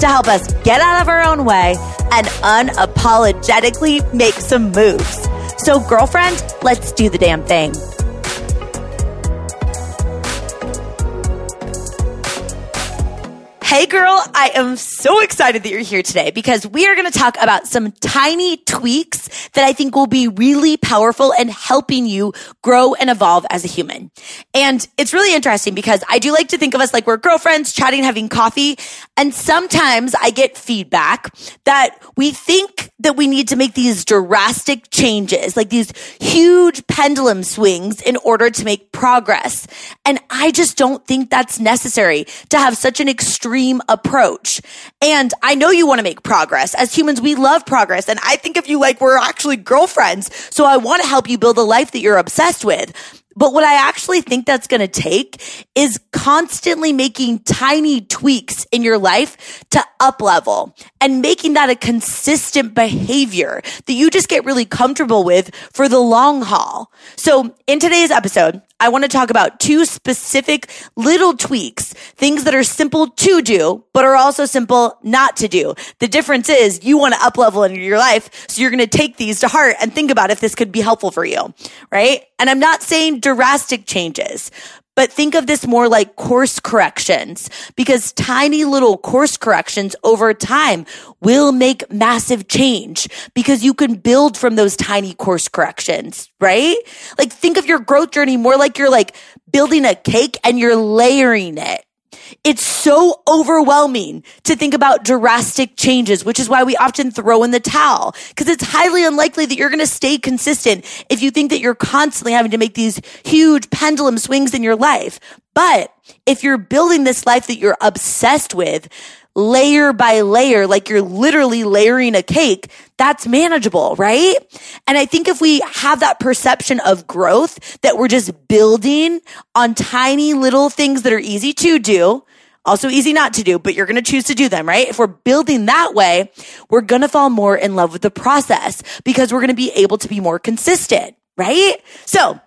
to help us get out of our own way and unapologetically make some moves. So, girlfriend, let's do the damn thing. Hey girl, I am so excited that you're here today because we are going to talk about some tiny tweaks that I think will be really powerful in helping you grow and evolve as a human. And it's really interesting because I do like to think of us like we're girlfriends chatting, having coffee. And sometimes I get feedback that we think that we need to make these drastic changes, like these huge pendulum swings in order to make progress. And I just don't think that's necessary to have such an extreme approach. And I know you want to make progress. As humans, we love progress. And I think of you like we're actually girlfriends. So I want to help you build a life that you're obsessed with. But what I actually think that's going to take is constantly making tiny tweaks in your life to up level and making that a consistent behavior that you just get really comfortable with for the long haul. So in today's episode, I want to talk about two specific little tweaks, things that are simple to do, but are also simple not to do. The difference is you want to up level in your life. So you're going to take these to heart and think about if this could be helpful for you. Right. And I'm not saying drastic changes, but think of this more like course corrections because tiny little course corrections over time will make massive change because you can build from those tiny course corrections, right? Like think of your growth journey more like you're like building a cake and you're layering it. It's so overwhelming to think about drastic changes, which is why we often throw in the towel because it's highly unlikely that you're going to stay consistent if you think that you're constantly having to make these huge pendulum swings in your life. But if you're building this life that you're obsessed with, layer by layer, like you're literally layering a cake, that's manageable, right? And I think if we have that perception of growth that we're just building on tiny little things that are easy to do, also easy not to do, but you're going to choose to do them, right? If we're building that way, we're going to fall more in love with the process because we're going to be able to be more consistent, right? So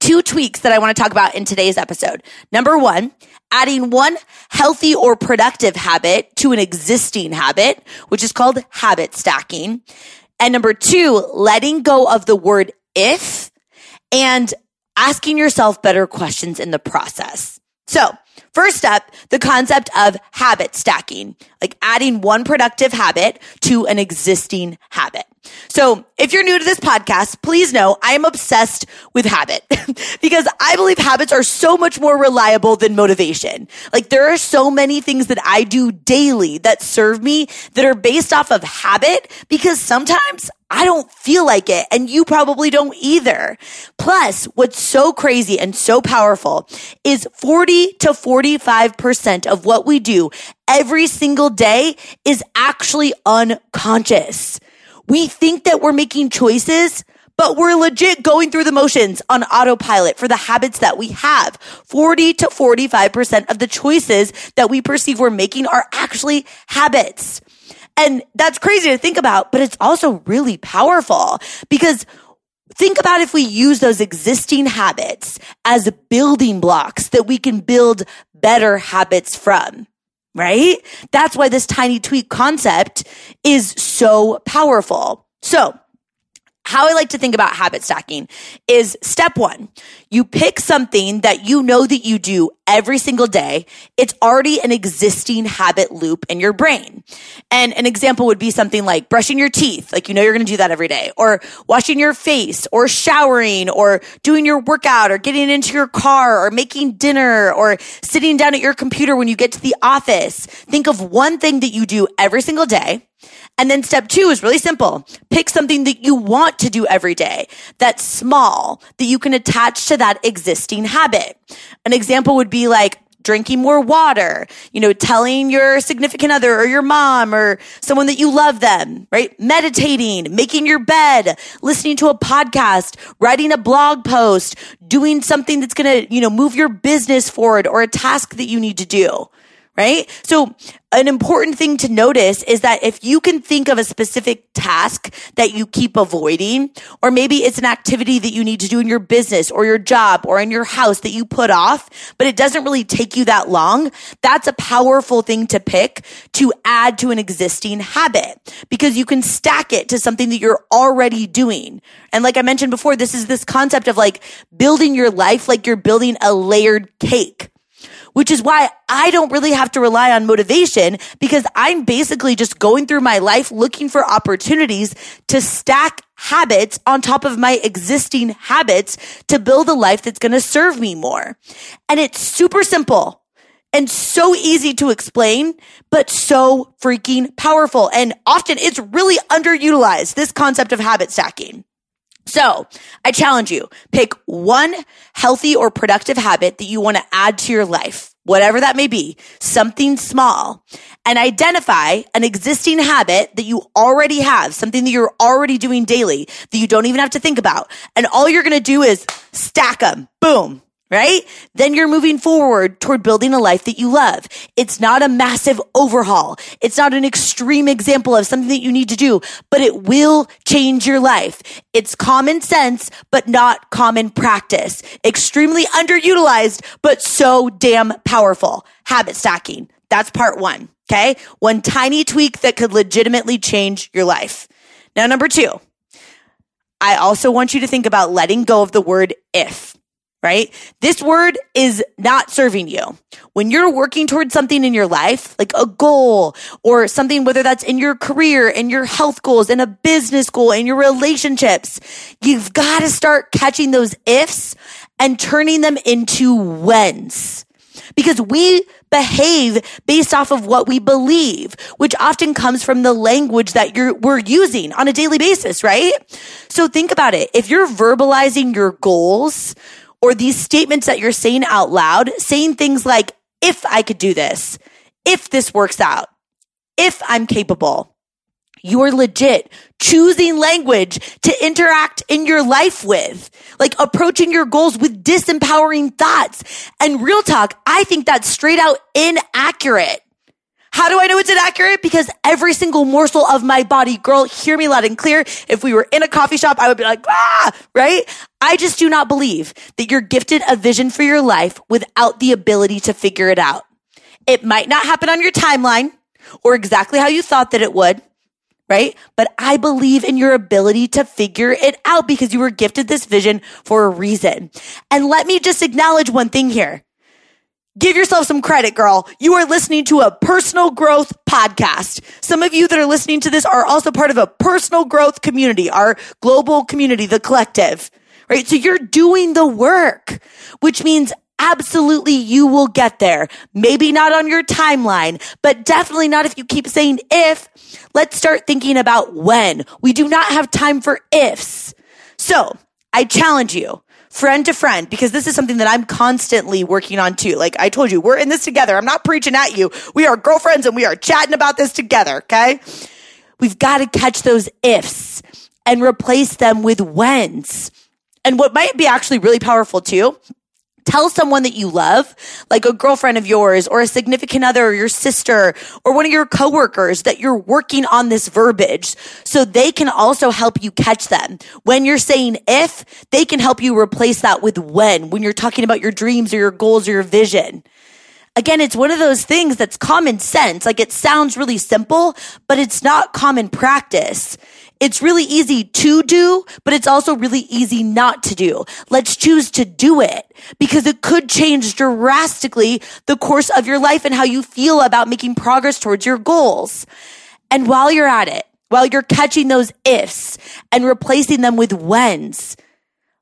two tweaks that I want to talk about in today's episode. Number one, adding one healthy or productive habit to an existing habit, which is called habit stacking. And number two, letting go of the word if and asking yourself better questions in the process. So First up, the concept of habit stacking, like adding one productive habit to an existing habit. So if you're new to this podcast, please know I am obsessed with habit because I believe habits are so much more reliable than motivation. Like there are so many things that I do daily that serve me that are based off of habit because sometimes I don't feel like it and you probably don't either. Plus, what's so crazy and so powerful is 40 to 45% of what we do every single day is actually unconscious. We think that we're making choices, but we're legit going through the motions on autopilot for the habits that we have. 40 to 45% of the choices that we perceive we're making are actually habits. And that's crazy to think about, but it's also really powerful because think about if we use those existing habits as building blocks that we can build better habits from. Right? That's why this tiny tweak concept is so powerful. So how I like to think about habit stacking is step one, you pick something that you know that you do every single day. It's already an existing habit loop in your brain. And an example would be something like brushing your teeth. Like, you know, you're going to do that every day or washing your face or showering or doing your workout or getting into your car or making dinner or sitting down at your computer when you get to the office. Think of one thing that you do every single day and then step two is really simple. Pick something that you want to do every day that's small that you can attach to that existing habit. An example would be like, drinking more water, you know, telling your significant other or your mom or someone that you love them, right? Meditating, making your bed, listening to a podcast, writing a blog post, doing something that's going to, you know, move your business forward or a task that you need to do right? So an important thing to notice is that if you can think of a specific task that you keep avoiding, or maybe it's an activity that you need to do in your business or your job or in your house that you put off, but it doesn't really take you that long, that's a powerful thing to pick to add to an existing habit because you can stack it to something that you're already doing. And like I mentioned before, this is this concept of like building your life like you're building a layered cake which is why I don't really have to rely on motivation because I'm basically just going through my life looking for opportunities to stack habits on top of my existing habits to build a life that's going to serve me more. And it's super simple and so easy to explain, but so freaking powerful. And often it's really underutilized, this concept of habit stacking. So I challenge you, pick one healthy or productive habit that you want to add to your life, whatever that may be, something small and identify an existing habit that you already have, something that you're already doing daily that you don't even have to think about. And all you're going to do is stack them. Boom right? Then you're moving forward toward building a life that you love. It's not a massive overhaul. It's not an extreme example of something that you need to do, but it will change your life. It's common sense, but not common practice. Extremely underutilized, but so damn powerful. Habit stacking. That's part one. Okay. One tiny tweak that could legitimately change your life. Now, number two, I also want you to think about letting go of the word if right? This word is not serving you. When you're working towards something in your life, like a goal or something, whether that's in your career, in your health goals, in a business goal, in your relationships, you've got to start catching those ifs and turning them into whens. Because we behave based off of what we believe, which often comes from the language that you're, we're using on a daily basis, right? So think about it. If you're verbalizing your goals, or these statements that you're saying out loud, saying things like, if I could do this, if this works out, if I'm capable, you're legit choosing language to interact in your life with, like approaching your goals with disempowering thoughts. And real talk, I think that's straight out inaccurate. How do I know it's inaccurate? Because every single morsel of my body, girl, hear me loud and clear. If we were in a coffee shop, I would be like, ah, right? I just do not believe that you're gifted a vision for your life without the ability to figure it out. It might not happen on your timeline or exactly how you thought that it would, right? But I believe in your ability to figure it out because you were gifted this vision for a reason. And let me just acknowledge one thing here. Give yourself some credit, girl. You are listening to a personal growth podcast. Some of you that are listening to this are also part of a personal growth community, our global community, the collective, right? So you're doing the work, which means absolutely you will get there. Maybe not on your timeline, but definitely not if you keep saying if. Let's start thinking about when. We do not have time for ifs. So I challenge you friend to friend, because this is something that I'm constantly working on too. Like I told you, we're in this together. I'm not preaching at you. We are girlfriends and we are chatting about this together. Okay. We've got to catch those ifs and replace them with whens. And what might be actually really powerful too Tell someone that you love, like a girlfriend of yours or a significant other or your sister or one of your coworkers that you're working on this verbiage so they can also help you catch them. When you're saying if, they can help you replace that with when, when you're talking about your dreams or your goals or your vision. Again, it's one of those things that's common sense. Like it sounds really simple, but it's not common practice. It's really easy to do, but it's also really easy not to do. Let's choose to do it because it could change drastically the course of your life and how you feel about making progress towards your goals. And while you're at it, while you're catching those ifs and replacing them with whens,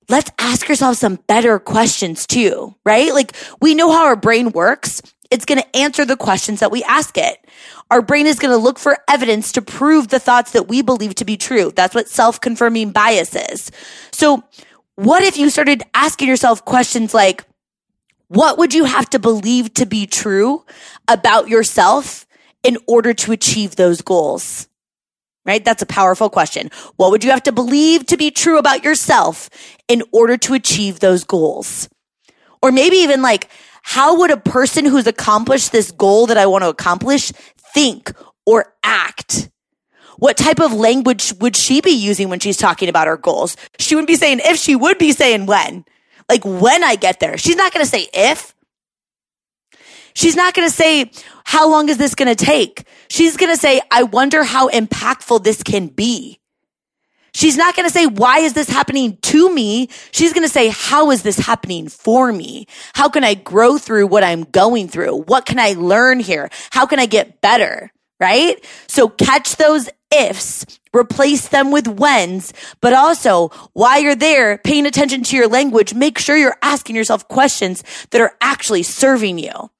let's ask yourself some better questions too, right? Like we know how our brain works. It's going to answer the questions that we ask it. Our brain is going to look for evidence to prove the thoughts that we believe to be true. That's what self-confirming bias is. So what if you started asking yourself questions like, What would you have to believe to be true about yourself in order to achieve those goals? Right? That's a powerful question. What would you have to believe to be true about yourself in order to achieve those goals? Or maybe even like, how would a person who's accomplished this goal that I want to accomplish think or act? What type of language would she be using when she's talking about her goals? She wouldn't be saying if, she would be saying when. Like when I get there. She's not going to say if. She's not going to say, how long is this going to take? She's going to say, I wonder how impactful this can be. She's not going to say, why is this happening to me? She's going to say, how is this happening for me? How can I grow through what I'm going through? What can I learn here? How can I get better? Right? So catch those ifs, replace them with whens, but also while you're there paying attention to your language, make sure you're asking yourself questions that are actually serving you.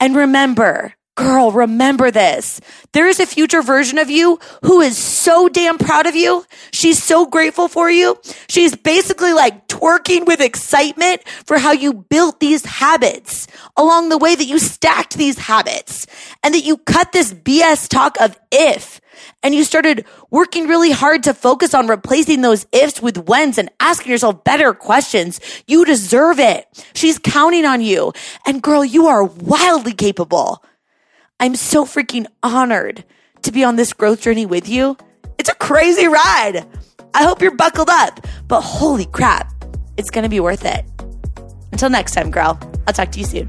And remember, girl, remember this. There is a future version of you who is so damn proud of you. She's so grateful for you. She's basically like twerking with excitement for how you built these habits along the way that you stacked these habits and that you cut this BS talk of if and you started working really hard to focus on replacing those ifs with whens and asking yourself better questions. You deserve it. She's counting on you. And girl, you are wildly capable. I'm so freaking honored to be on this growth journey with you. It's a crazy ride. I hope you're buckled up, but holy crap, it's going to be worth it. Until next time, girl, I'll talk to you soon.